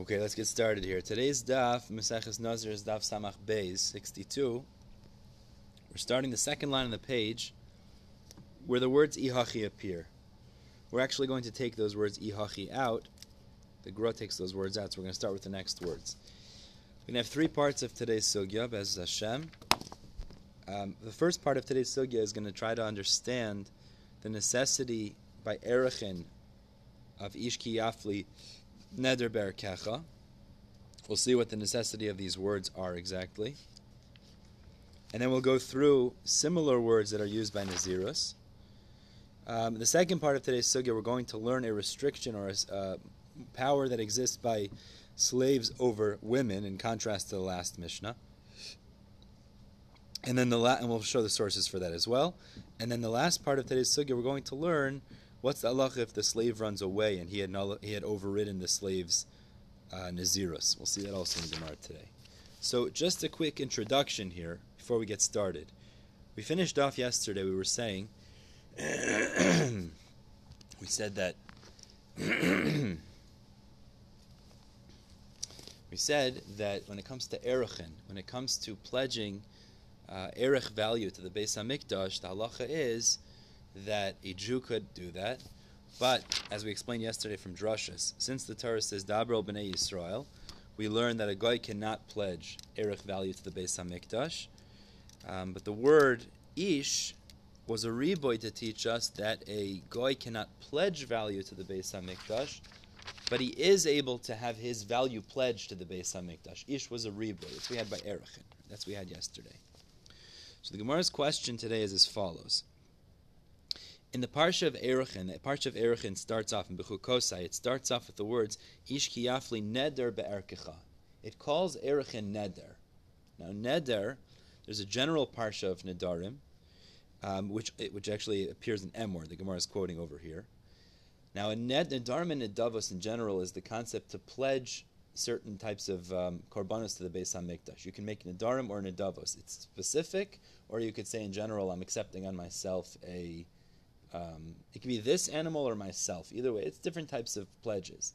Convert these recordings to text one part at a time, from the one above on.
Okay, let's get started here. Today's daf, Maseches Nazir, is daf Samach Beis, 62. We're starting the second line of the page where the words Ihachi appear. We're actually going to take those words Ihachi out. The Gra takes those words out, so we're going to start with the next words. We're going to have three parts of today's Sugya, Bez Hashem. Um, the first part of today's Sugya is going to try to understand the necessity by Erechin of Ishki Yafli Neder Berkecha. We'll see what the necessity of these words are exactly. And then we'll go through similar words that are used by Nazirus. Um, the second part of today's sugya, we're going to learn a restriction or a uh, power that exists by slaves over women, in contrast to the last Mishnah. And then the la- and we'll show the sources for that as well. And then the last part of today's sugya, we're going to learn What's the halacha if the slave runs away and he had he had overridden the slave's uh, nazirus? We'll see that also in the Gemara today. So just a quick introduction here before we get started. We finished off yesterday. We were saying we said that we said that when it comes to erechin, when it comes to pledging uh, erech value to the Beis Hamikdash, the halacha is that a Jew could do that. But as we explained yesterday from Drushas, since the Torah says Dabrel b'nei Yisrael, we learn that a guy cannot pledge erich value to the Beis Hamikdash. Um, but the word ish was a reboy to teach us that a guy cannot pledge value to the Beis Hamikdash, but he is able to have his value pledged to the Beis Hamikdash. Ish was a reboy. That's we had by erichin. That's what we had yesterday. So the Gemara's question today is as follows. In the parsha of Erechim, the parsha of Erechim starts off in Bechukosai. It starts off with the words Ish kiyafli neder be'erkecha. It calls Erechim neder. Now neder, there's a general parsha of nedarim, um, which which actually appears in Emor. The Gemara is quoting over here. Now, a ned, nedarim and nedavos in general is the concept to pledge certain types of um, korbanos to the Beis Hamikdash. You can make nedarim or nedavos. It's specific, or you could say in general, I'm accepting on myself a um, it could be this animal or myself. Either way, it's different types of pledges.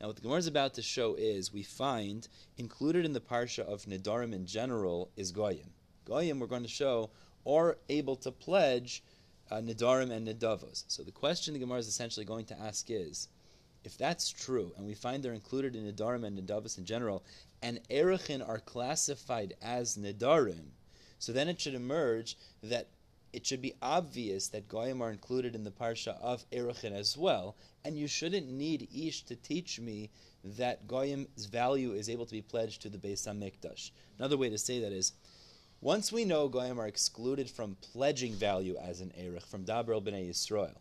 Now, what the Gemara is about to show is we find included in the parsha of Nidarim in general is Goyim. Goyim, we're going to show, are able to pledge uh, Nidarim and Nidavos. So the question the Gemara is essentially going to ask is, if that's true, and we find they're included in Nidarim and Nidavos in general, and Erechin are classified as Nidarim, so then it should emerge that it should be obvious that goyim are included in the parsha of Erechin as well, and you shouldn't need Ish to teach me that goyim's value is able to be pledged to the Beis Hamikdash. Another way to say that is, once we know goyim are excluded from pledging value as an Erech from Dabrel b'nei Yisrael,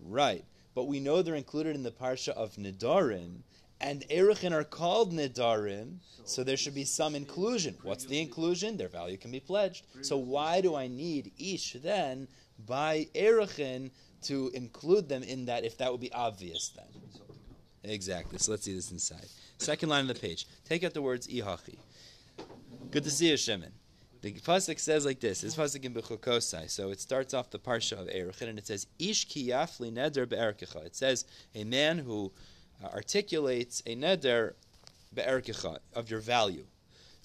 right? But we know they're included in the parsha of Nidarim, and Erechin are called Nidarim, so there should be some inclusion. What's the inclusion? Their value can be pledged. So why do I need Ish then by Erechin to include them in that if that would be obvious then? Exactly. So let's see this inside. Second line of the page. Take out the words Ihachi. Good to see you, Shimon. The pasuk says like this. This pasuk in Bechukosai. So it starts off the parsha of Erechin and it says Ish ki yafli neder be'erkecha. It says a man who uh, articulates a neder be'erkecha of your value.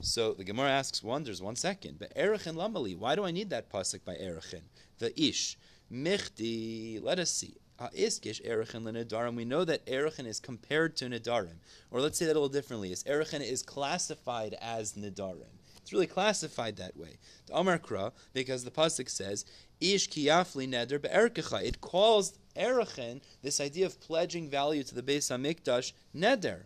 So the Gemara asks, wonders, one second, but Erechin Lamali, why do I need that pasuk by Erechin? The Ish. Michti, let us see. Iskish Erechin Nedarim. We know that Erechin is compared to Nedarim. Or let's say that a little differently. Is Erechin is classified as Nedarim. It's really classified that way. The Amar Kra, because the pasuk says, Ish kiyafli neder be'erkecha. It calls Erechin, this idea of pledging value to the Beis Hamikdash, neder.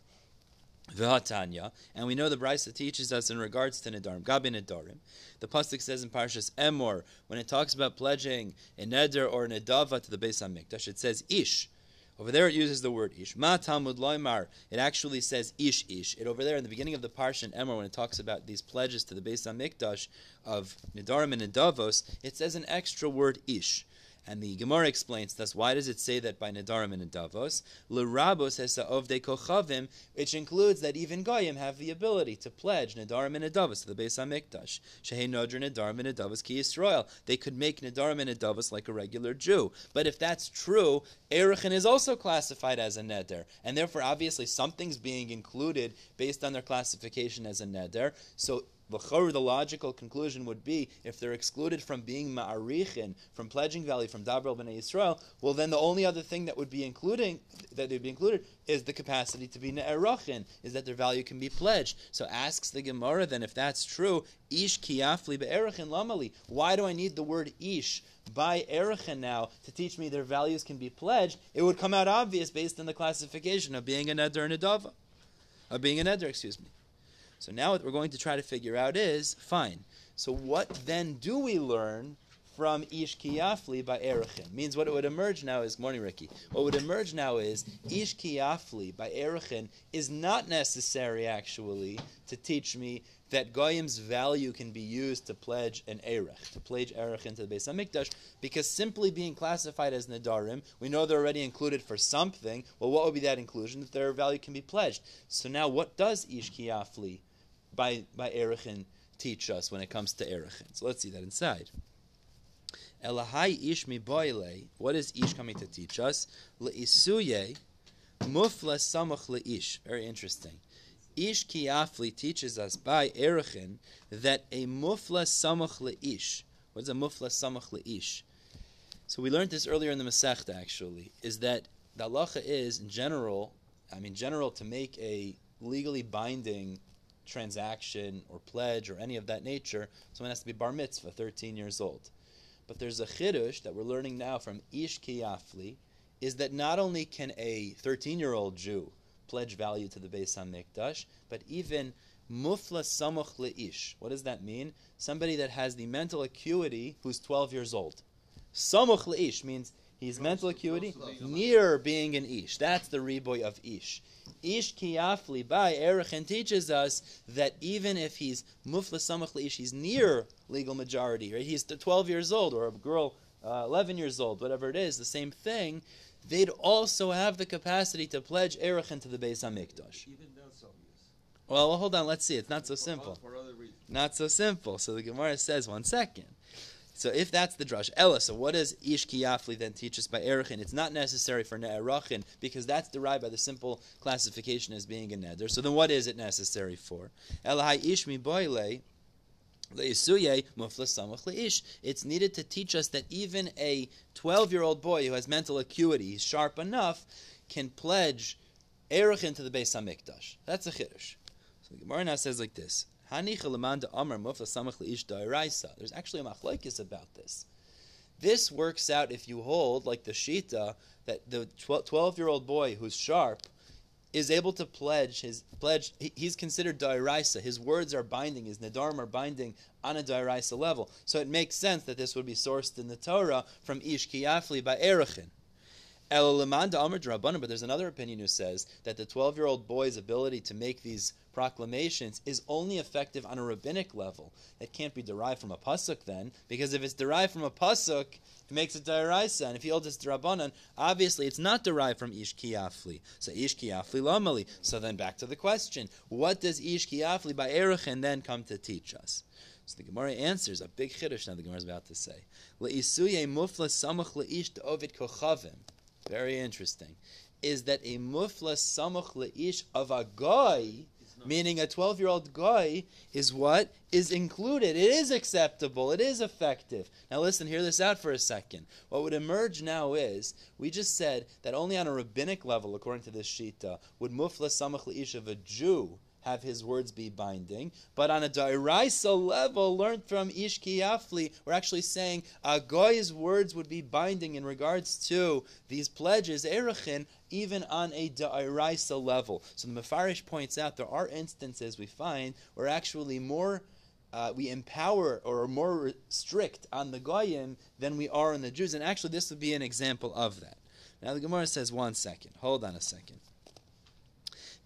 V'hatanya, and we know the Brisa teaches us in regards to Nedarim, Gabi Nedarim. The pasuk says in Parshas Emor when it talks about pledging a neder or a nedava to the Beis Hamikdash, it says ish. Over there, it uses the word ish. Ma Talmud loymar. It actually says ish ish. It over there in the beginning of the parsha Emor when it talks about these pledges to the Beis Hamikdash of Nedarim and Nedavos, it says an extra word ish. And the Gemara explains thus why does it say that by Nadarim and Nedavos? L'rabos hesa ovdei kochavim, which includes that even Goyim have the ability to pledge Nadarim and Nedavos to the Beis HaMikdash. Shehei Nodr Nadarim and Nedavos ki Yisrael. They could make Nadarim and Nedavos like a regular Jew. But if that's true, Erichin is also classified as a Neder. And therefore, obviously, something's being included based on their classification as a Neder. So the logical conclusion would be if they're excluded from being ma'arichin, from pledging value, from Dabrel B'nai Yisrael, well then the only other thing that would be including that would be included is the capacity to be ne'erachin, is that their value can be pledged. So asks the Gemara then if that's true, ish kiyafli be'erachin lamali. Why do I need the word ish by erachin now to teach me their values can be pledged? It would come out obvious based on the classification of being a neder and a dava, of being a neder, excuse me. So now what we're going to try to figure out is fine. So what then do we learn from Ish Kiyafli by Erechim? Means what it would emerge now is morning Ricky. What would emerge now is Ish Kiyafli by Erechim is not necessary actually to teach me that Goyim's value can be used to pledge an Erech, to pledge Erech into the Beis HaMikdash, because simply being classified as Nadarim, we know they're already included for something. Well, what would be that inclusion? That their value can be pledged. So now what does Ish Kiyafli by, by Erechin teach us when it comes to Erechin? So let's see that inside. Elahai ish mi boile. What is ish coming to teach us? Le'isuye mufla samach le'ish. Very interesting. Ish Kiafli teaches us by Erechin that a mufla samach leish. What is a mufla samach leish? So we learned this earlier in the Masechta. Actually, is that the halacha is in general. I mean, general to make a legally binding transaction or pledge or any of that nature, someone has to be bar mitzvah, 13 years old. But there's a chiddush that we're learning now from Ish Kiafli, is that not only can a 13 year old Jew pledge value to the Beis Hamikdash, but even mufla samuch leish. What does that mean? Somebody that has the mental acuity who's 12 years old. Samuch leish means he's mental acuity near being an ish. That's the reboy of ish. Ish kiyafli by Erechin teaches us that even if he's mufla samuch leish, he's near legal majority, right? He's 12 years old, or a girl uh, 11 years old, whatever it is, the same thing they'd also have the capacity to pledge Erech into the Beis Hamikdash. Even so, yes. Well, well, hold on. Let's see. It's not so simple. For. Not so simple. So the Gemara says, one second. So if that's the drush, Ella, so what does Ish Kiyafli then teach us by Erechin? It's not necessary for Ne'erachin because that's derived by the simple classification as being a Neder. So then what is it necessary for? Elahai Ish Mi Boile, it's needed to teach us that even a 12 year old boy who has mental acuity, he's sharp enough, can pledge Erech into the Beis Hamikdash. That's a chiddush. So the Gemara now says like this: There's actually a machlokes about this. This works out if you hold, like the Shita, that the 12 year old boy who's sharp is able to pledge his pledge. he- He's considered dairaisa. His words are binding. His nadarim are binding on a dairaisa level. So it makes sense that this would be sourced in the Torah from Ish Kiafli by Erechin. But there's another opinion who says that the 12 year old boy's ability to make these proclamations is only effective on a rabbinic level. It can't be derived from a pasuk then, because if it's derived from a pasuk, it makes it daraisa. And if he holds it's drabanan, obviously it's not derived from ish kiyafli. So ish kiyafli lamali. So then back to the question: What does ish kiyafli by erechin then come to teach us? So the Gemara answers a big chiddush. Now the Gemara is about to say: Leisuye samach leish kochavim. Very interesting. Is that a mufla samach leish of a guy? Meaning a 12 year old guy is what? Is included. It is acceptable. It is effective. Now listen, hear this out for a second. What would emerge now is, we just said that only on a rabbinic level, according to this Shita, would Mufla Samach Le'ish of a Jew have his words be binding. But on a Dairaisa level, learned from Ish Kiyafli, we're actually saying a Goy's words would be binding in regards to these pledges, Erechin, even on a Dairaisa level. So the Mefarish points out there are instances we find where actually more uh, we empower or are more strict on the Goyim than we are on the Jews. And actually, this would be an example of that. Now, the Gemara says, one second. Hold on a second.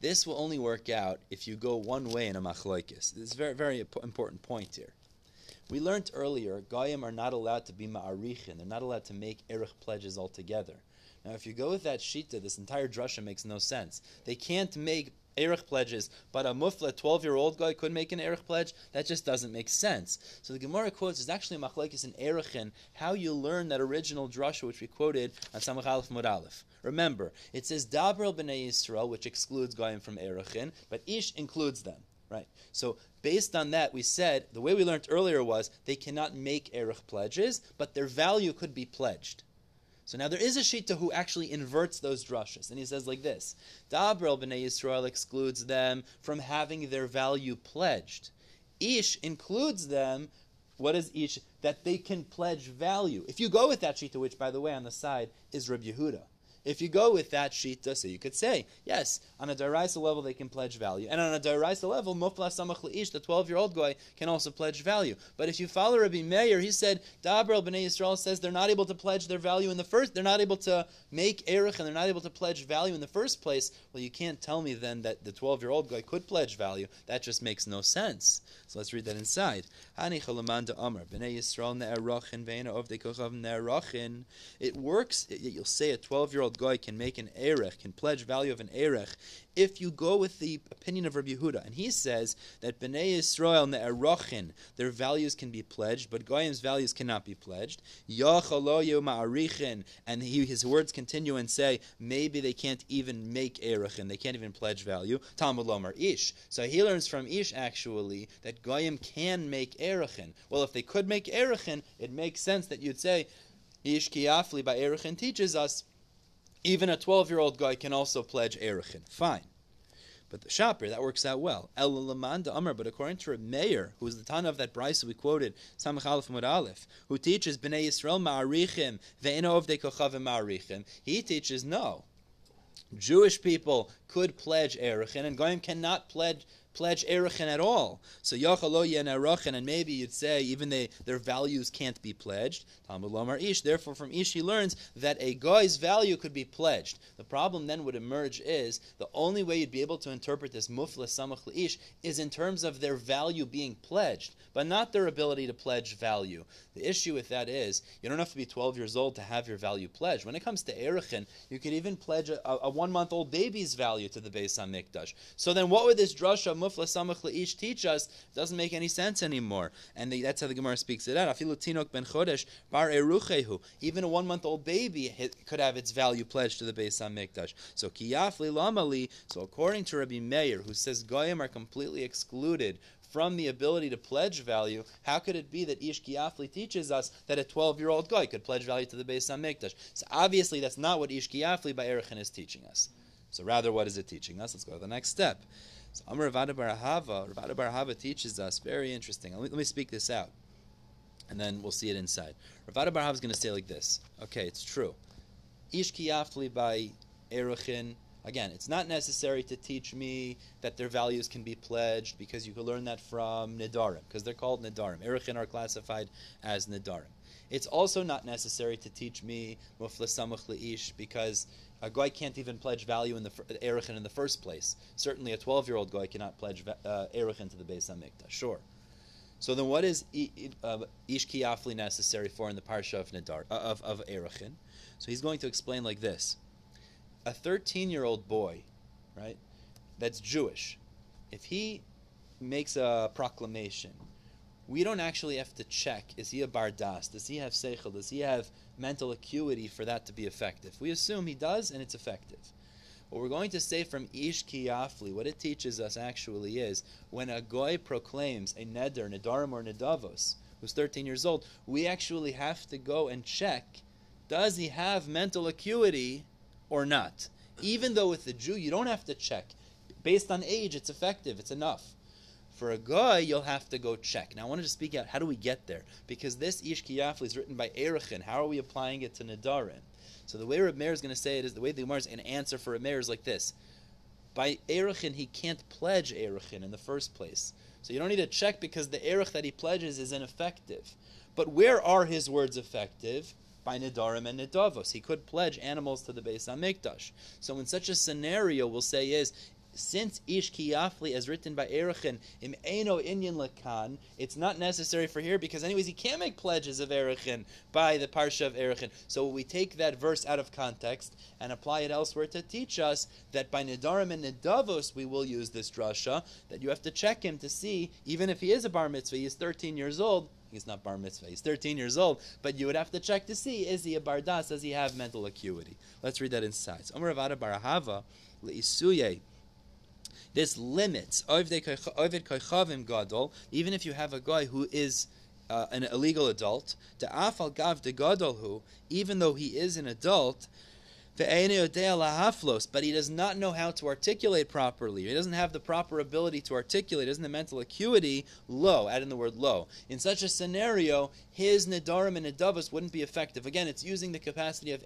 This will only work out if you go one way in a machlokes. This is a very, very important point here. We learned earlier, Goyim are not allowed to be ma'arichin. They're not allowed to make erich pledges altogether. Now, if you go with that shita, this entire drasha makes no sense. They can't make erich pledges, but a mufla, 12 year old guy, could make an erich pledge. That just doesn't make sense. So the Gemara quotes is actually a machlekes in erichin, how you learn that original drasha which we quoted on Samach Aleph Mud Aleph. Remember, it says Dabrel b'nei Yisrael, which excludes goyim from erichin, but ish includes them. Right. So based on that, we said the way we learned earlier was they cannot make erich pledges, but their value could be pledged. So now there is a shita who actually inverts those drushes, and he says like this: Dabrel b'nei Yisrael excludes them from having their value pledged. Ish includes them. What is ish? That they can pledge value. If you go with that shita, which by the way on the side is Reb Yehuda, if you go with that shita, so you could say, yes, on a daraisa level they can pledge value, and on a daraisa level, mufla samach the twelve-year-old guy, can also pledge value. But if you follow Rabbi Meir, he said Dabrel bnei Yisrael says they're not able to pledge their value in the first. They're not able to make erich, and they're not able to pledge value in the first place. Well, you can't tell me then that the twelve-year-old guy could pledge value. That just makes no sense. So let's read that inside. It works. You'll say a guy can make an erech, can pledge value of an erech, if you go with the opinion of Rabbi Yehuda, and he says that Bnei Yisrael ne'erochin, their values can be pledged, but Goyim's values cannot be pledged. And he, his words continue and say maybe they can't even make erochin, they can't even pledge value. Talmud Lomar Ish. So he learns from Ish actually that Goyim can make erochin. Well, if they could make erochin, it makes sense that you'd say Ish Kiafli by erochin teaches us even a 12 year old guy can also pledge Erichin. Fine. But the Shaper, that works out well. El Lamanda Amr, but according to a Meir, who is the Tana of that Brisa we quoted, Samach Aleph Mud Aleph, who teaches Bnei Yisrael Ma'arichim, Ve'eno of Dekochavim Ma'arichim, he teaches no. Jewish people could pledge Erichin, and Goyim cannot pledge pledge Erichin at all. So Yachalo Yen Erichin, and maybe you'd say even they, their values can't be pledged. Talmud Ish. Therefore, from Ish he learns that a guy's value could be pledged. The problem then would emerge is the only way you'd be able to interpret this mufla samach ish is in terms of their value being pledged, but not their ability to pledge value. The issue with that is you don't have to be 12 years old to have your value pledged. When it comes to Erichin, you could even pledge a, a one month old baby's value to the Beis Hamikdash. So then, what would this drasha mufla samach leish teach us? It doesn't make any sense anymore. And the, that's how the Gemara speaks it out. Tinok ben bar. Even a one month old baby could have its value pledged to the Beis Hamikdash. So kiyafli lamali. So according to Rabbi Meir, who says goyim are completely excluded from the ability to pledge value, how could it be that Ish teaches us that a 12 year old guy could pledge value to the Beis Hamikdash? So obviously that's not what Ish by Erichin is teaching us. So rather, what is it teaching us? Let's go to the next step. So Amr Rav Ada bar Ahava, Ravada Barahava teaches us, very interesting. Let me, let me speak this out, and then we'll see it inside. Rav Ada bar Ahava is going to say like this. Okay, it's true. Ish Kiafli by Erichin Again, it's not necessary to teach me that their values can be pledged because you can learn that from Nidarim, because they're called Nidarim. Erichin are classified as Nidarim. It's also not necessary to teach me Mufla Samach Le'ish because a guy can't even pledge value in the Erichin in the first place. Certainly a 12 year old guy cannot pledge uh, to the Beis Hamikdash. Sure. So then, what is uh, ish kiyafli necessary for in the parsha of Nidar uh, of of? So he's going to explain like this: a 13 year old boy, right, that's Jewish, if he makes a proclamation, we don't actually have to check is he a bardas? Does he have seichel? Does he have mental acuity for that to be effective? We assume he does, and it's effective. What we're going to say from Ish Kiyafli, what it teaches us actually is when a goy proclaims a neder, nedarim, or nedavos, who's 13 years old, we actually have to go and check does he have mental acuity or not. Even though with the Jew, you don't have to check. Based on age, it's effective, it's enough. For a guy, you'll have to go check. Now, I wanted to speak out how do we get there? Because this Ish Kiyafli is written by Erichin. How are we applying it to Nadarim? So, the way Reb is going to say it is the way the Gemara is to answer for Reb is like this. By Erichin, he can't pledge Erichin in the first place. So, you don't need to check because the Erich that he pledges is ineffective. But where are his words effective? By Nidarim and Nidavos. He could pledge animals to the Beis Hamikdash. So in such a scenario, we'll say is since Ish Kiyafli as written by Erechin im Eino Inyan Lakan, it's not necessary for here because anyways he can't make pledges of Erechin by the Parsha of Erechin. So we take that verse out of context and apply it elsewhere to teach us that by Nidarim and Nidavos we will use this drasha, that you have to check him to see, even if he is a bar mitzvah, he is 13 years old, He's not bar mitzvah. He's 13 years old, but you would have to check to see is he a bardas? Does he have mental acuity? Let's read that inside. So, Amar Avada Barahava leisuye. This limits. Even if you have a guy who is uh, an illegal adult, the afal gav de gadol who, even though he is an adult, but he does not know how to articulate properly. He doesn't have the proper ability to articulate. He doesn't have mental acuity. Low, add in the word low. In such a scenario, his nedarim and nedavas wouldn't be effective. Again, it's using the capacity of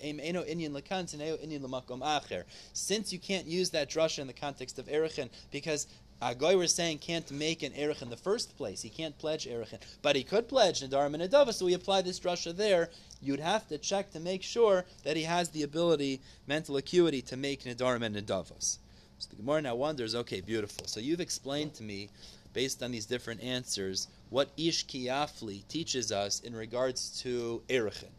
acher. Since you can't use that drasha in the context of erichin, because a guy we're saying can't make an erich in the first place. He can't pledge erich, but he could pledge nedarim and nedavas. So we apply this drasha there you'd have to check to make sure that he has the ability, mental acuity, to make Nidarim and Nidavos. So the Gemara now wonders, okay, beautiful. So you've explained to me, based on these different answers, what Ish Kiyafli teaches us in regards to Erichin.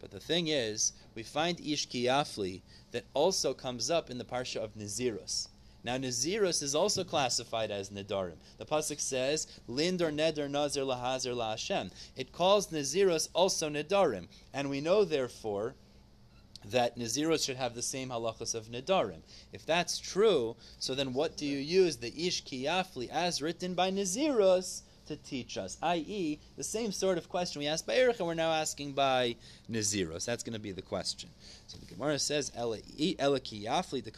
But the thing is, we find Ish Kiyafli that also comes up in the Parsha of Nazirus. Now, Nazirus is also classified as Nidarim. The Pasuk says, Lind or Neder Nazir Lahazir La Hashem. It calls Nazirus also Nidarim. And we know, therefore, that Nazirus should have the same halachas of Nidarim. If that's true, so then what do you use the Ish Kiyafli as written by Nazirus to teach us? I.e., the same sort of question we asked by Erich, and we're now asking by Naziros. That's going to be the question. So the Gemara says, the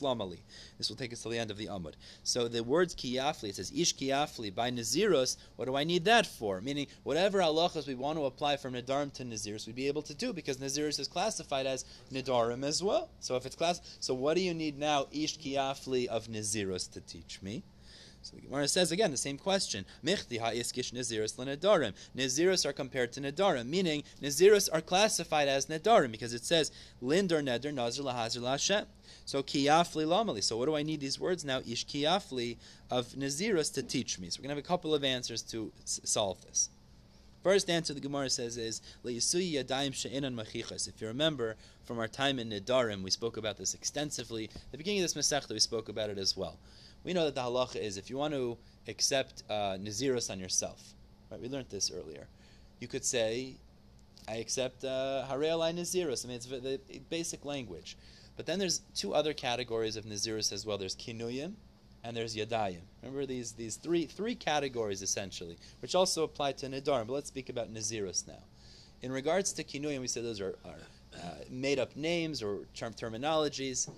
Lamali. This will take us to the end of the Amud. So the words Kiyafli, it says Ish Kiyafli by Naziros, what do I need that for? Meaning, whatever halachas we want to apply from Nadarim to Naziros, we'd be able to do because Naziros is classified as Nadarim as well. So if it's class, so what do you need now, Ish Kiyafli of Naziros to teach me? So the Gemara says again the same question. Michti are compared to nedarim, meaning naziris are classified as nedarim because it says lindor neder nazir lahazir laHashem. So kiyafli lamali. So what do I need these words now? Ish kiyafli of naziris to teach me. So we're going to have a couple of answers to s- solve this. First answer the Gemara says is. If you remember from our time in Nidarim, we spoke about this extensively. At the beginning of this Masechta, we spoke about it as well we know that the halacha is if you want to accept uh, Nazirus on yourself, right? We learned this earlier. You could say, I accept uh, Harei Alai Nazirus. I mean, it's the basic language. But then there's two other categories of Nazirus as well. There's Kinuyim and there's Yadayim. Remember these, these three, three categories essentially, which also apply to Nidarim. But let's speak about Nazirus now. In regards to Kinuyim, we said those are, are uh, made up names or term terminologies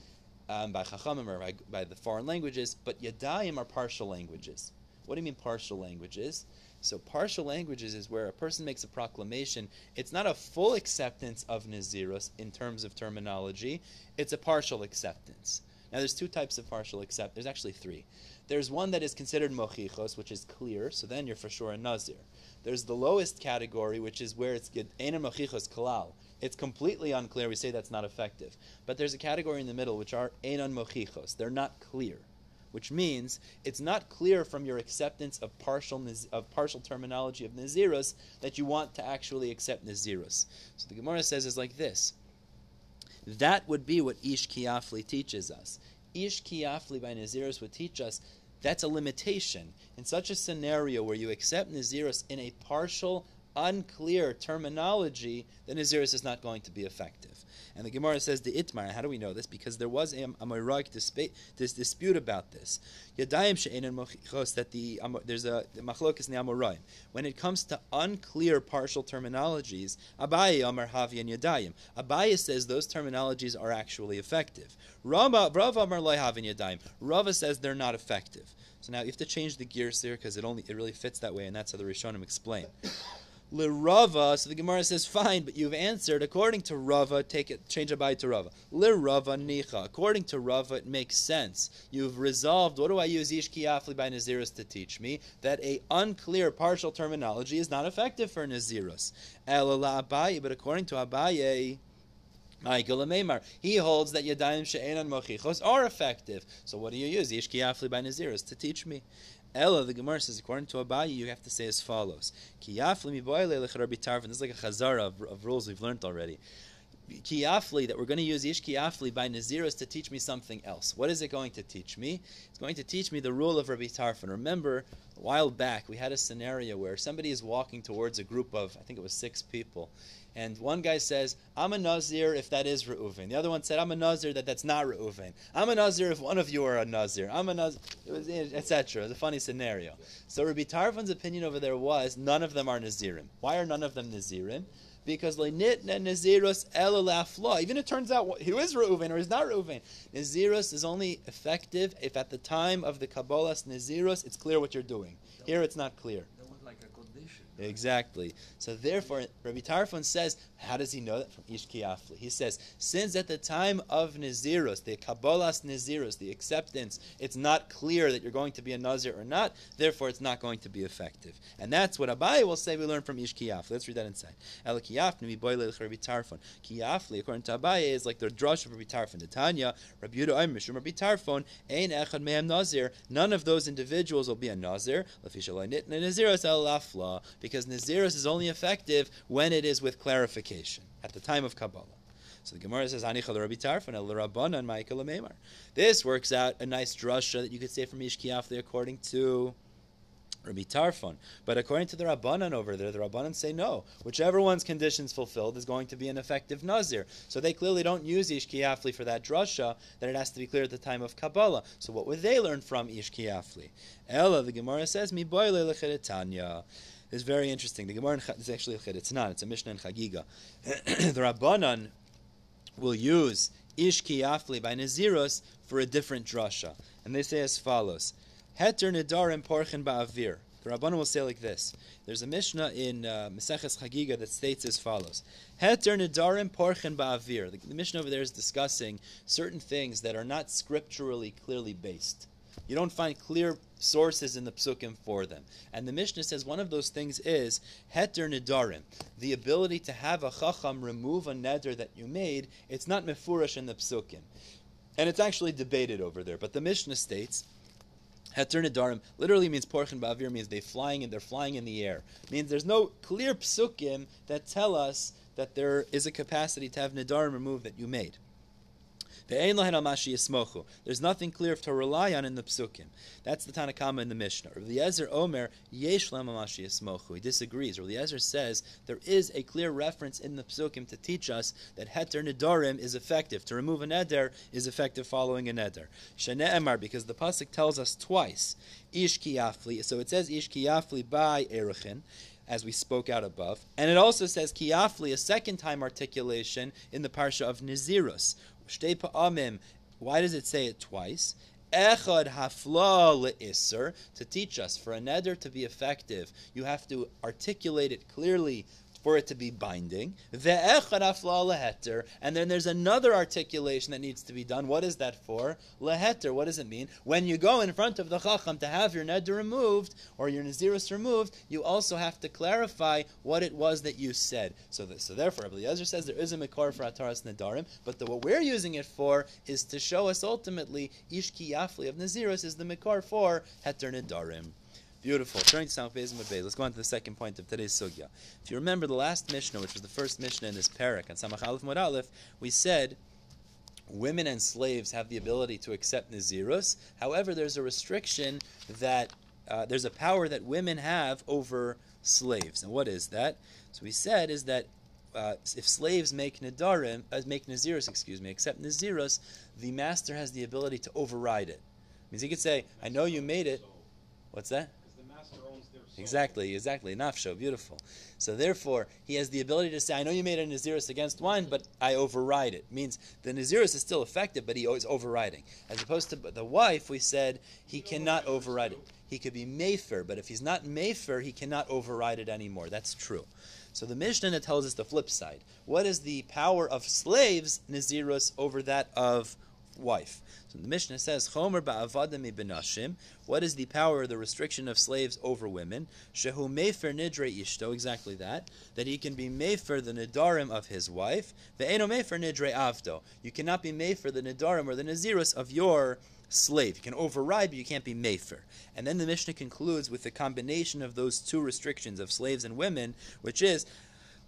um, by Chachamim or by, by, the foreign languages, but Yadayim are partial languages. What do you mean partial languages? So partial languages is where a person makes a proclamation. It's not a full acceptance of Nazirus in terms of terminology. It's a partial acceptance. Now there's two types of partial accept. There's actually three. There's one that is considered mochichos, which is clear. So then you're for sure a nazir. There's the lowest category, which is where it's ena mochichos kalal it's completely unclear. We say that's not effective. But there's a category in the middle which are enon mochichos. They're not clear, which means it's not clear from your acceptance of partial of partial terminology of nazirus that you want to actually accept nazirus. So the Gemara says is like this. That would be what Ish Kiafli teaches us. Ish Kiafli by nazirus would teach us that's a limitation. In such a scenario where you accept nazirus in a partial unclear terminology, then Naziris is not going to be effective. And the Gemara says the Itmar. How do we know this? Because there was a, a Moirag this dispute about this. Yadayim she'enin mochichos that the there's a machlokis ne'amoraim. When it comes to unclear partial terminologies, Abaye Amar Havi and Yadayim. Abaye says those terminologies are actually effective. Rava Amar Loy Havi and Yadayim. Rava says they're not effective. So now you have to change the gears there because it only it really fits that way, and that's how the Rishonim explain. Lirava, so the Gemara says, fine, but you've answered. According to Rava, take it, change Abai to Rava. Lirava nicha. According to Rava, it makes sense. You've resolved, what do I use Ishki Afli by Naziris to teach me? That a unclear partial terminology is not effective for Nazirus. Elala Abaye, but according to Abaye, Michael Ameimar. He holds that Yadayim She'enan Mochichos are effective. So what do you use? Yishki Afli by Naziris to teach me. Ella, the Gemara says, according to Abayi, you have to say as follows. This is like a chazara of, of rules we've learned already. Kiafli, that we're going to use Ish Kiafli by Naziris to teach me something else. What is it going to teach me? It's going to teach me the rule of Rabbi Tarfon. Remember, a while back, we had a scenario where somebody is walking towards a group of, I think it was six people, and one guy says, I'm a Nazir if that is Reuven. The other one said, I'm a Nazir that that's not Reuven. I'm a Nazir if one of you are a Nazir. I'm a Nazir, etc. It's a funny scenario. So Rabbi Tarfon's opinion over there was, none of them are Nazirim. Why are none of them Nazirim? Because lenitna nazirus elalafla. Even it turns out who is Reuven or is not Reuven. Nazirus is only effective if at the time of the Kabbalah's Nazirus it's clear what you're doing. Here it's not clear. Exactly. So therefore, Rabbi Tarfon says, how does he know that from Ish Kiafli? He says, since at the time of Nazirus, the Kabbalah's Nazirus, the acceptance, it's not clear that you're going to be a Nazir or not, therefore it's not going to be effective. And that's what Abai will say we learn from Ish Kiafli. Let's read that inside. El Kiafli, Rabbi Tarfon. Kiafli, according to Abai, is like the drush of Rabbi Tarfon. The Tanya, Rabbi Yudah Mishum Rabbi Tarfon, Ein Echad Mehem Nazir. None of those individuals will be a Nazir. Lafla because Naziris is only effective when it is with clarification at the time of Kabbalah. So the Gemara says, Anichal Rabbi Tarfon el Rabbanan Michael Meimar. This works out a nice drasha that you could say from Ishkiafli according to Rabbi Tarfon. But according to the Rabbanan over there, the Rabbanan say no. Whichever one's conditions fulfilled is going to be an effective Nazir. So they clearly don't use Ishkiafli for that drasha, that it has to be clear at the time of Kabbalah. So what would they learn from Ishkiafli? Ella, the Gemara says, Mi is very interesting. The Gemara is actually a Chid. It's not. It's a Mishnah in Chagiga. the Rabbanan will use Ish Kiyafli by Naziros for a different drasha. And they say as follows. Heter Nidarim Porchen Ba'avir. The Rabbanan will say like this. There's a Mishnah in uh, Meseches Chagiga that states as follows. Heter Nidarim Porchen Ba'avir. The, the Mishnah over there is discussing certain things that are not scripturally clearly based. You don't find clear sources in the psukim for them. And the Mishnah says one of those things is heter nedarim, the ability to have a chacham remove a neder that you made. It's not mefurish in the psukim, and it's actually debated over there. But the Mishnah states. Heter nedarim literally means porchen ba'avir means they flying and they're flying in the air. Means there's no clear psukim that tell us that there is a capacity to have nedarim removed that you made. There's nothing clear to rely on in the psukim. That's the Tanakama in the Mishnah. Rabbi Eliezer Omer Yesh He disagrees. Rabbi Eliezer says there is a clear reference in the psukim to teach us that heter nedarim is effective. To remove a neder is effective following a neder. Shane Emar because the pasuk tells us twice Ish Kiyafli. So it says Ish Kiyafli by Erichin as we spoke out above. And it also says Kiyafli, a second time articulation in the parsha of Nizirus, Why does it say it twice? Echad hafla le'isr, to teach us, for a neder to be effective, you have to articulate it clearly for it to be binding. And then there's another articulation that needs to be done. What is that for? Leheter. What does it mean? When you go in front of the Chacham to have your neder removed or your Naziris removed, you also have to clarify what it was that you said. So, so therefore, Eliezer says there is a Mikor for Ataras Nadarim, but the, what we're using it for is to show us ultimately Ish Yafli of Naziris is the Mikor for Heter Nadarim. Beautiful. Turning to Samach Beis Beis, let's go on to the second point of today's sugya. If you remember the last Mishnah, which was the first Mishnah in this parak, on Samach Aleph Mod Aleph, we said women and slaves have the ability to accept Nazirus. However, there's a restriction that uh, there's a power that women have over slaves. And what is that? So we said is that uh, if slaves make Nadarim, uh, make Nazirus, excuse me, accept Nazirus, the master has the ability to override it. Means he could say, I know you made it. What's that? Exactly, exactly. Nafsho, beautiful. So therefore, he has the ability to say, I know you made a Naziris against wine, but I override it. Means the Naziris is still effective, but he is overriding. As opposed to the wife, we said he cannot override it. He could be Mayfair, but if he's not Mayfair, he cannot override it anymore. That's true. So the Mishnah tells us the flip side. What is the power of slaves, Nazirus, over that of wife. So the Mishnah says, Chomer ba'avadim. What is the power, of the restriction of slaves over women? Shehu mefer nidre ishto, exactly that. That he can be mefer the nidarim of his wife. Ve'eno mefer nidre avdo. You cannot be mefer the nidarim or the nazirus of your slave. You can override, but you can't be mefer. And then the Mishnah concludes with the combination of those two restrictions of slaves and women, which is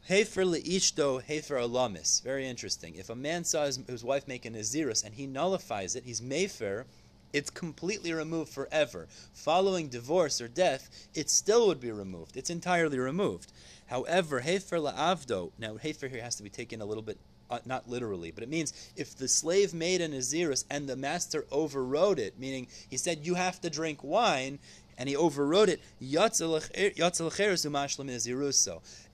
Hefer leishto, hefer alamis. Very interesting. If a man saw his, his wife make a nazirus and he nullifies it, he's mefer, it's completely removed forever. Following divorce or death, it still would be removed. It's entirely removed. However, hefer la'avdo, now hefer here has to be taken a little bit, uh, not literally, but it means if the slave made a nazirus and the master overrode it, meaning he said, you have to drink wine, and he overrode it,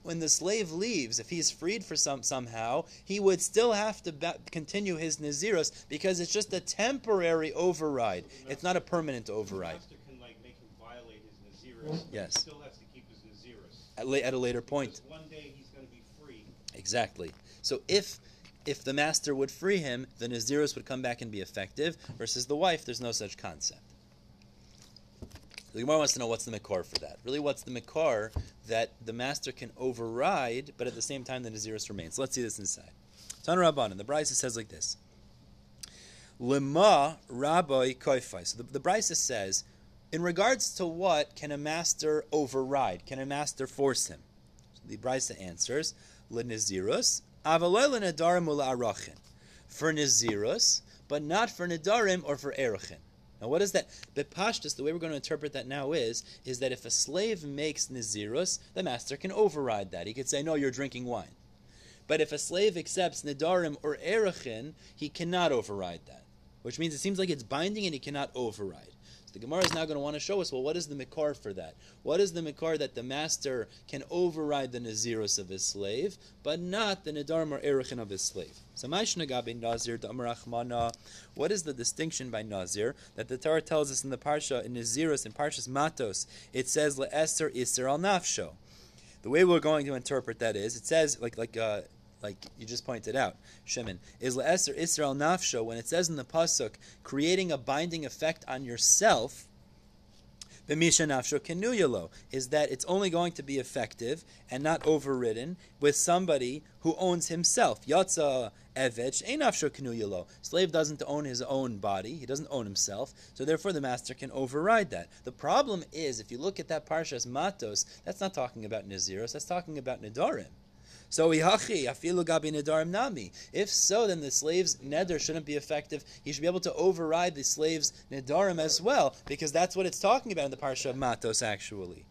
when the slave leaves, if he's freed for some somehow, he would still have to ba- continue his nazirus because it's just a temporary override. It's not a permanent override. Can, like, make him violate his nazirus, yes. He still has to keep his nazirus. At, la- at a later point. Because one day he's going to be free. Exactly. So if if the master would free him, the nazirus would come back and be effective. Versus the wife, there's no such concept. The Gemara wants to know what's the makor for that. Really, what's the makor that the master can override, but at the same time the Naziris remains? So let's see this inside. Tan Rabban, and the Brisa says like this. Lema Rabbi Koifai. So the, the Brisa says, in regards to what can a master override? Can a master force him? So the Brisa answers, Lenazirus, Avaloi Lenadarim Ula Arachin. For Nazirus, but not for Nadarim or for Erachin. Now, what is that? Bepashtus, the way we're going to interpret that now is, is that if a slave makes Nazirus, the master can override that. He could say, no, you're drinking wine. But if a slave accepts Nidarim or Erechin, he cannot override that. Which means it seems like it's binding and he cannot override. The Gemara is now going to want to show us, well, what is the Mikar for that? What is the Mikar that the master can override the Nazirus of his slave, but not the Nidarim or Erechin of his slave? So Nazir What is the distinction by Nazir that the Torah tells us in the Parsha, in Nazirus, in Parshas Matos, it says, Le'eser Isser al Nafsho. The way we're going to interpret that is, it says, like, like, uh, like you just pointed out, Shimon, is La'eser Israel Nafsho, when it says in the Pasuk, creating a binding effect on yourself, B'misha Nafsho Kenuyalo, is that it's only going to be effective and not overridden with somebody who owns himself. Yatza Eved, Nafsho Kenuyalo. Slave doesn't own his own body, he doesn't own himself, so therefore the master can override that. The problem is, if you look at that Parshas Matos, that's not talking about Naziros, that's talking about Nidarim. So ihachi afilu gabi nami. If so, then the slave's neder shouldn't be effective. He should be able to override the slave's nedarim as well, because that's what it's talking about in the parsha of Matos, actually.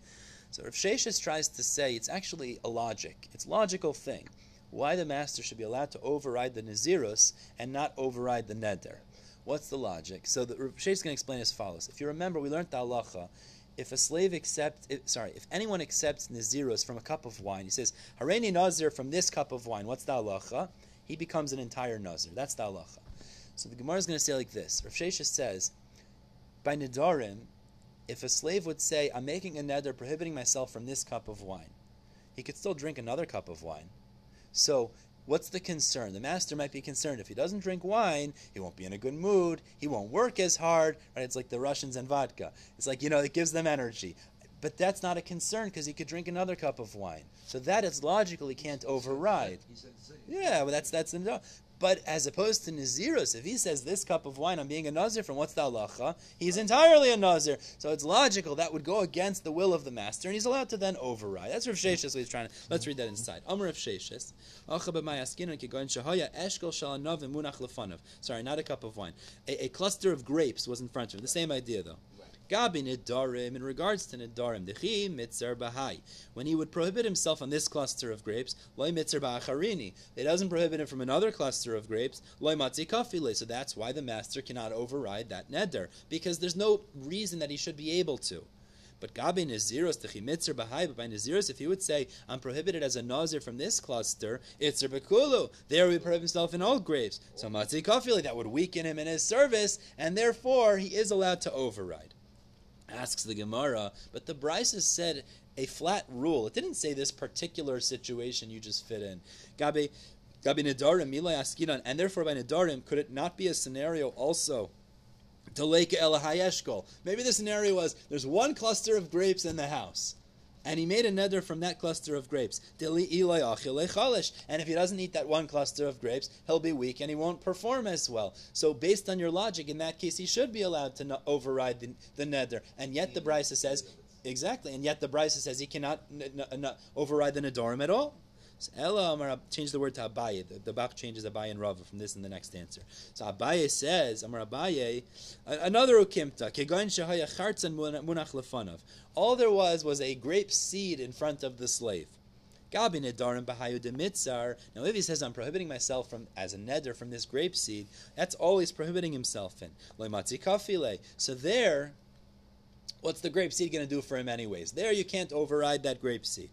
So Rav Sheshes tries to say it's actually a logic. It's a logical thing. Why the master should be allowed to override the nazirus and not override the neder. What's the logic? So the Rav Sheshes can explain as follows. If you remember, we learned the halacha if a slave accepts, sorry, if anyone accepts Naziros from a cup of wine, he says, Hareni Nazir from this cup of wine, what's the halacha? He becomes an entire Nazir. That's the halacha. So the Gemara is going to say like this. Rav Shesha says, by Nadarim, if a slave would say, I'm making a neder prohibiting myself from this cup of wine, he could still drink another cup of wine. So What's the concern? The master might be concerned if he doesn't drink wine, he won't be in a good mood, he won't work as hard. Right? It's like the Russians and vodka. It's like, you know, it gives them energy. But that's not a concern because he could drink another cup of wine. So that is logical. He can't override. Yeah, well, that's that's the but as opposed to Naziros, if he says this cup of wine, I'm being a Nazir from what's the halacha? He's entirely a Nazir. So it's logical that would go against the will of the master, and he's allowed to then override. That's Rav Sheshes he's trying to. Let's read that inside. Amr Rav Sheshes. Sorry, not a cup of wine. A, a cluster of grapes was in front of him. The same idea, though. Gabi Nidarim, in regards to Nidarim, Dechi Mitzer Bahai. When he would prohibit himself on this cluster of grapes, Loi Mitzer Bacharini. It doesn't prohibit him from another cluster of grapes, Loi Matzi Kafile. So that's why the master cannot override that neder, because there's no reason that he should be able to. But Gabi Naziros, Techimitzer Bahai, but by Naziros, if he would say, I'm prohibited as a Nazir from this cluster, Itzer Bekulu, there he would prohibit himself in all grapes. So Matzi Kafili, that would weaken him in his service, and therefore he is allowed to override asks the Gemara, but the Brisa said a flat rule. It didn't say this particular situation you just fit in. Gabi, Gabi Nidarim, Milay Askinan, and therefore by Nidarim, could it not be a scenario also? Deleka Elahayeshkol. Maybe the scenario was there's one cluster of grapes in the house. And he made a neder from that cluster of grapes. And if he doesn't eat that one cluster of grapes, he'll be weak and he won't perform as well. So, based on your logic, in that case, he should be allowed to override the, the neder. And yet, the Brisa says exactly. And yet, the Brisa says he cannot n- n- n- override the nedarim at all. So Ella Amar change the word to Abaye. The, the Bach changes Abaye and Rava from this in the next answer. So Abaye says, Amar Abaye, another ukimta, Kegoin shahaya chartzan munach lefanav. All there was was a grape seed in front of the slave. Gabi nedarim b'hayu demitzar. Now, if he says I'm prohibiting myself from as a neder from this grape seed, that's always prohibiting himself in. Loimatzi kafile. So there, what's the grape seed going to do for him anyways? There, you can't override that grape seed.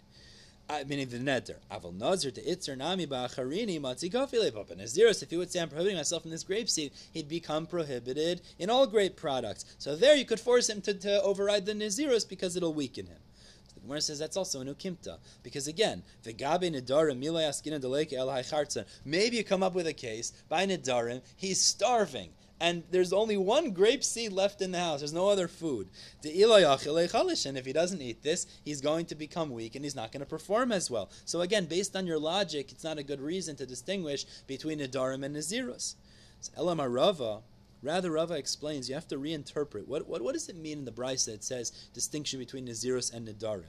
Meaning the neder. Aval nazir to itzer nami ba'acharini matzi kafile papa naziris. If he would say I'm prohibiting myself from this grape seed, he'd become prohibited in all grape products. So there, you could force him to, to override the naziris because it'll weaken him. Gemara says that's also an ukimta because again, the gabe nedarim milay askina deleke el. Maybe you come up with a case by nedarim he's starving. And there's only one grape seed left in the house. There's no other food. And if he doesn't eat this, he's going to become weak and he's not going to perform as well. So again, based on your logic, it's not a good reason to distinguish between Nadarim and Nazirus. So Elamar Rava, rather Rava explains, you have to reinterpret. What, what, what does it mean in the Brisa that says distinction between Nazirus and Nadarim?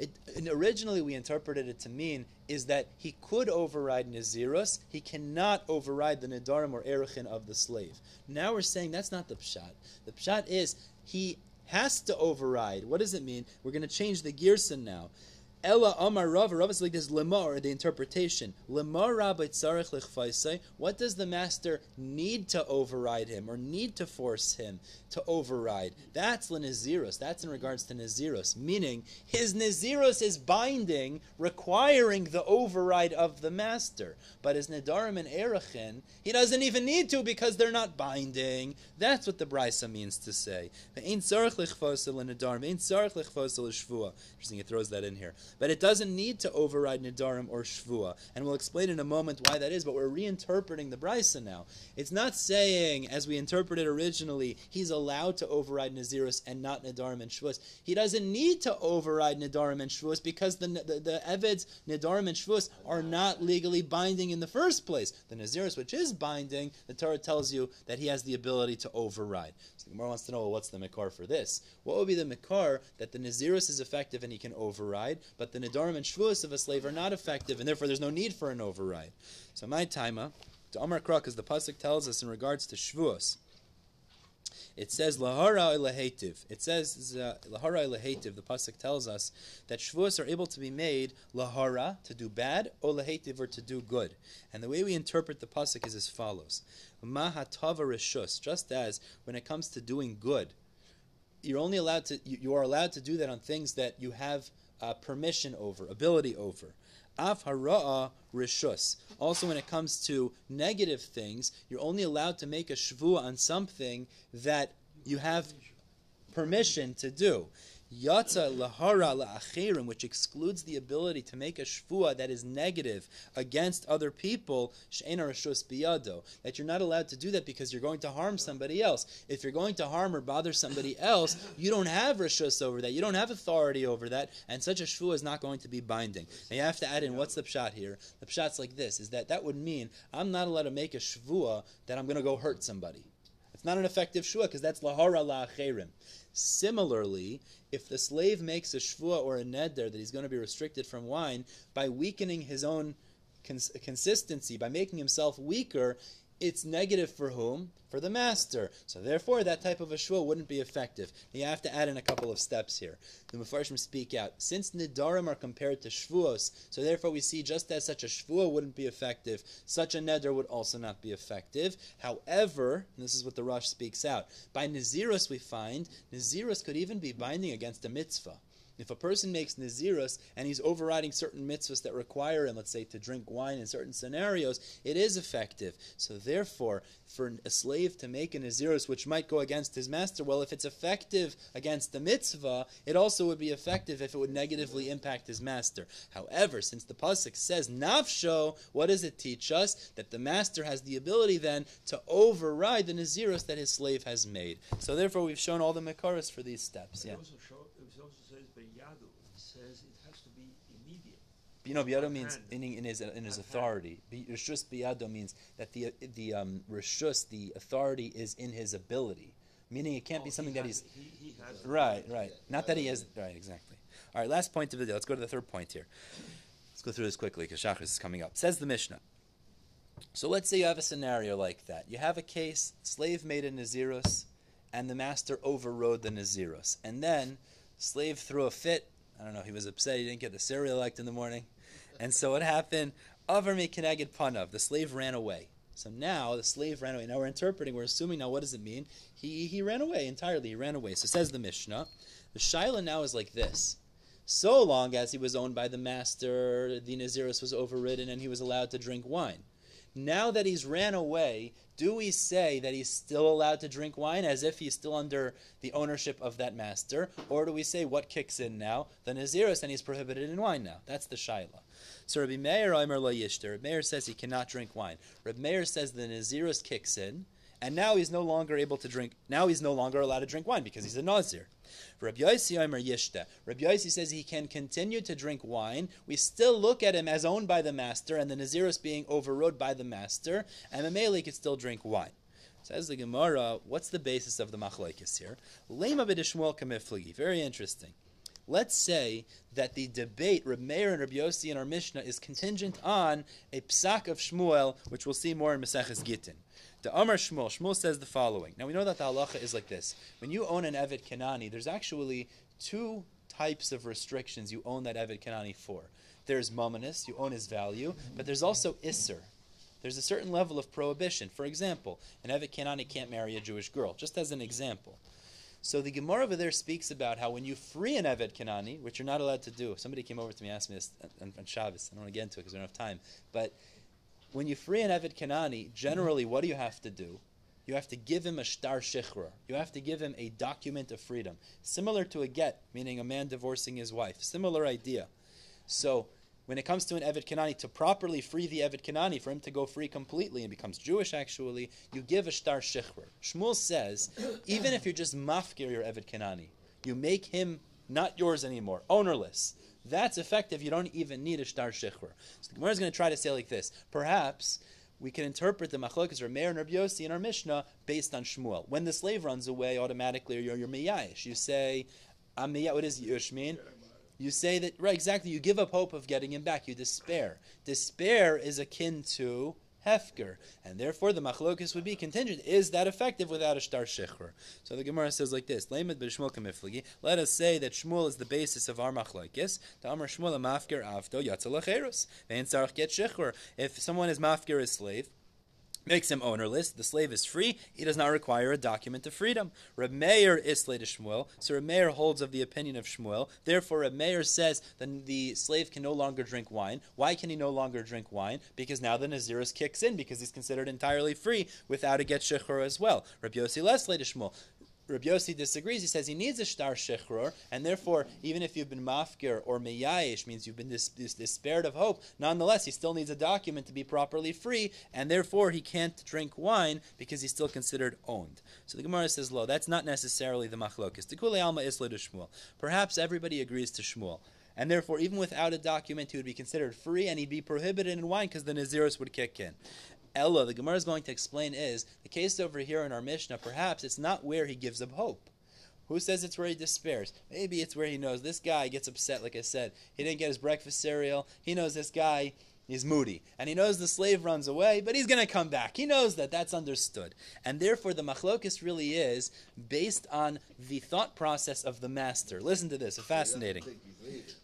It, originally, we interpreted it to mean is that he could override Nazirus, he cannot override the Nidarim or Erichin of the slave. Now we're saying that's not the Pshat. The Pshat is he has to override. What does it mean? We're going to change the Gerson now. Ella Amar Rav, Rav like this lemar, the interpretation. Lemar Rabbi Tzarech Lichfaisai. What does the master need to override him or need to force him to override? That's Nazirus. That's in regards to Nazirus, meaning his Nazirus is binding, requiring the override of the master. But his Nedarim and Erechin, he doesn't even need to because they're not binding. That's what the Brisa means to say. Interesting, it throws that in here. But it doesn't need to override Nidarim or Shvua. And we'll explain in a moment why that is, but we're reinterpreting the Brisa now. It's not saying, as we interpreted originally, he's allowed to override Nazirus and not Nidarim and Shvuas. He doesn't need to override Nidarim and Shvuas because the, the, the Eved's Nidarim and Shvuas are not legally binding in the first place. The Nazirus, which is binding, the Torah tells you that he has the ability to override. So the Gemara wants to know well, what's the Makar for this? What would be the Makar that the Nazirus is effective and he can override, but the Nidarim and Shvuas of a slave are not effective, and therefore there's no need for an override. So my taima, to Amar Krak, as the pasuk tells us in regards to Shvuas, it says lahara lehetiv. It says uh, lahara lehetiv. The pasuk tells us that shvuas are able to be made lahara to do bad or lehetiv or to do good. And the way we interpret the pasuk is as follows: mahatava rishus. Just as when it comes to doing good, you're only allowed to you are allowed to do that on things that you have uh, permission over, ability over. Rishus. Also, when it comes to negative things, you're only allowed to make a shvua on something that you have permission to do. Yatza lahara la'achirim, which excludes the ability to make a shvua that is negative against other people, biyado. That you're not allowed to do that because you're going to harm somebody else. If you're going to harm or bother somebody else, you don't have rishus over that. You don't have authority over that, and such a shvua is not going to be binding. Now you have to add in what's the pshat here. The pshat's like this: is that that would mean I'm not allowed to make a shvua that I'm going to go hurt somebody. It's not an effective shvua because that's lahara la'achirim. Similarly, if the slave makes a shvua or a neder that he's going to be restricted from wine by weakening his own cons- consistency, by making himself weaker, it's negative for whom? For the master. So therefore, that type of a shvua wouldn't be effective. You have to add in a couple of steps here. The Mepharshim speak out. Since nidarim are compared to shvuos, so therefore we see just as such a shvua wouldn't be effective, such a neder would also not be effective. However, this is what the Rush speaks out, by nazirus we find, nazirus could even be binding against a mitzvah. If a person makes Nazirus and he's overriding certain mitzvahs that require him, let's say, to drink wine in certain scenarios, it is effective. So therefore, for a slave to make a Nazirus which might go against his master, well, if it's effective against the mitzvah, it also would be effective if it would negatively impact his master. However, since the Pasuk says Nafsho, what does it teach us? That the master has the ability then to override the Nazirus that his slave has made. So therefore, we've shown all the Makaras for these steps. Yeah. It also, show, it also says Beyadu. It says it has to be immediate. You know, biyado means in, in his in his authority. Rishus biyado means that the the um, rishus, the authority, is in his ability. Meaning, it can't Oh, be he something that has- he's He, he has. right, right. Not that he has right, exactly. All right, last point of the day. Let's go to the third point here. Let's go through this quickly because Shachris is coming up. Says the Mishnah. So let's say you have a scenario like that. You have a case: slave made a nazirus, and the master overrode the nazirus, and then slave threw a fit. I don't know. He was upset. He didn't get the cereal liked in the morning, and so what happened? Avar me keneged panav. The slave ran away. So now the slave ran away. Now we're interpreting. We're assuming now. What does it mean? He he ran away entirely. He ran away. So says the Mishnah. The shaila now is like this. So long as he was owned by the master, the Nazirus was overridden and he was allowed to drink wine. Now that he's ran away, do we say that he's still allowed to drink wine as if he's still under the ownership of that master? Or do we say what kicks in now? The Nazirus and he's prohibited in wine now. That's the Shaila. So Rabbi Meir Omer yishter. Rabbi Meir says he cannot drink wine. Rabbi Meir says the Nazirus kicks in, and now he's no longer able to drink. Now he's no longer allowed to drink wine because he's a Nazir. Rabbi Yossi Omer. Rabbi Yossi says he can continue to drink wine. We still look at him as owned by the master, and the Nazirus being overrode by the master, and Mameli could still drink wine. Says the Gemara, what's the basis of the machlekes here? Lema b'dishmuel. Very interesting. Let's say that the debate, Reb Meir and Reb Yossi in our Mishnah, is contingent on a psak of Shmuel, which we'll see more in Maseches Gittin. The Amar Shmuel, Shmuel says the following. Now we know that the halacha is like this. When you own an Eved Kanani, there's actually two types of restrictions you own that Eved Kanani for. There's Mominus, you own his value, but there's also Isser. There's a certain level of prohibition. For example, an Eved Kanani can't marry a Jewish girl, just as an example. So the Gemara over there speaks about how when you free an Eved Kanani, which you're not allowed to do, somebody came over to me and asked me this on, on Shabbos. I don't want to get into it because we don't have time. But when you free an Eved Kanani, generally, what do you have to do? You have to give him a shtar shichrur. You have to give him a document of freedom, similar to a get, meaning a man divorcing his wife. Similar idea. So when it comes to an Eved Kanani, to properly free the Eved Kanani, for him to go free completely and becomes Jewish actually, you give a shtar shichrur. Shmuel says, even if you're just mafkir your Eved Kanani, you make him not yours anymore, ownerless. That's effective. You don't even need a shtar shichrur. So the Gemara is going to try to say like this. Perhaps we can interpret the machlokas or Meir and Rabbi Yossi in our Mishnah based on Shmuel. When the slave runs away, automatically you're, you're miyayish. You say, I'm miyayish. What does yush mean? You say that right, exactly. You give up hope of getting him back. You despair. Despair is akin to hefker, and therefore the machlokus would be contingent. Is that effective without a shtar shechur? So the Gemara says like this: Lamed. Let us say that Shmuel is the basis of our machlokes. The Amar Shmuel mafker avdo yatzalacherus. Vein sarach get shechur. If someone is mafker his slave makes him ownerless. The slave is free. He does not require a document of freedom. Reb is to Shmuel. So Reb holds of the opinion of Shmuel. Therefore, Reb says then the slave can no longer drink wine. Why can he no longer drink wine? Because now the Nazirus kicks in because he's considered entirely free without a get shechur as well. Reb Yossi less to Shmuel. Rabbi Yossi disagrees. He says he needs a shtar shechror, and therefore, even if you've been mafkir or meyayish, means you've been dis- dis- despaired of hope, nonetheless, he still needs a document to be properly free, and therefore he can't drink wine because he's still considered owned. So the Gemara says, lo, that's not necessarily the machlokas. Tikule alma isla to Shmuel. Perhaps everybody agrees to Shmuel. And therefore, even without a document, he would be considered free, and he'd be prohibited in wine because the Nazirus would kick in. Ella, the Gemara is going to explain is the case over here in our Mishnah. Perhaps it's not where he gives up hope. Who says it's where he despairs? Maybe it's where he knows this guy gets upset. Like I said, he didn't get his breakfast cereal. He knows this guy He's moody. And he knows the slave runs away, but he's going to come back. He knows that. That's understood. And therefore, the machlokis really is based on the thought process of the master. Listen to this. Fascinating.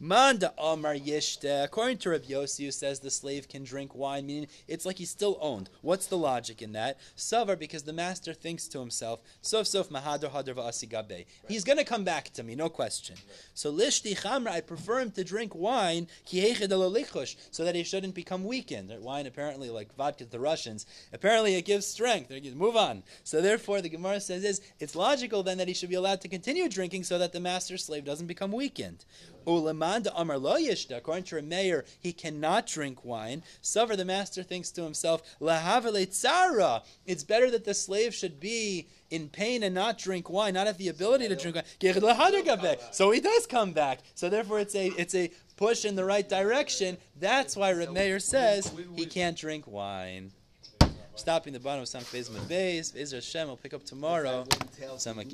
Manda Amar Yishte. According to Rabbi Yossi, who says the slave can drink wine, meaning it's like he's still owned. What's the logic in that? Savar, because the master thinks to himself, Sof Sof Mahadar Hadar Va'asigabe. He's going to come back to me, no question. So Lishti Chamra, I prefer him to drink wine, so that he shouldn't become weakened. Wine, apparently, like vodka to the Russians, apparently it gives strength. Move on. So therefore, the Gemara says is it's logical then that he should be allowed to continue drinking so that the master slave doesn't become weakened. Ulamanda Amar Lo Yishta, according to Meir, he cannot drink wine. Savar, the master thinks to himself, Lahavale Tzara. It's better that the slave should be in pain and not drink wine, not have the ability to drink wine. So he does come back. So therefore, it's a it's a push in the right direction. That's why Reb says he can't drink wine. Stopping the bottom of some Bez Bez. Bez Hashem will pick up tomorrow. Sama.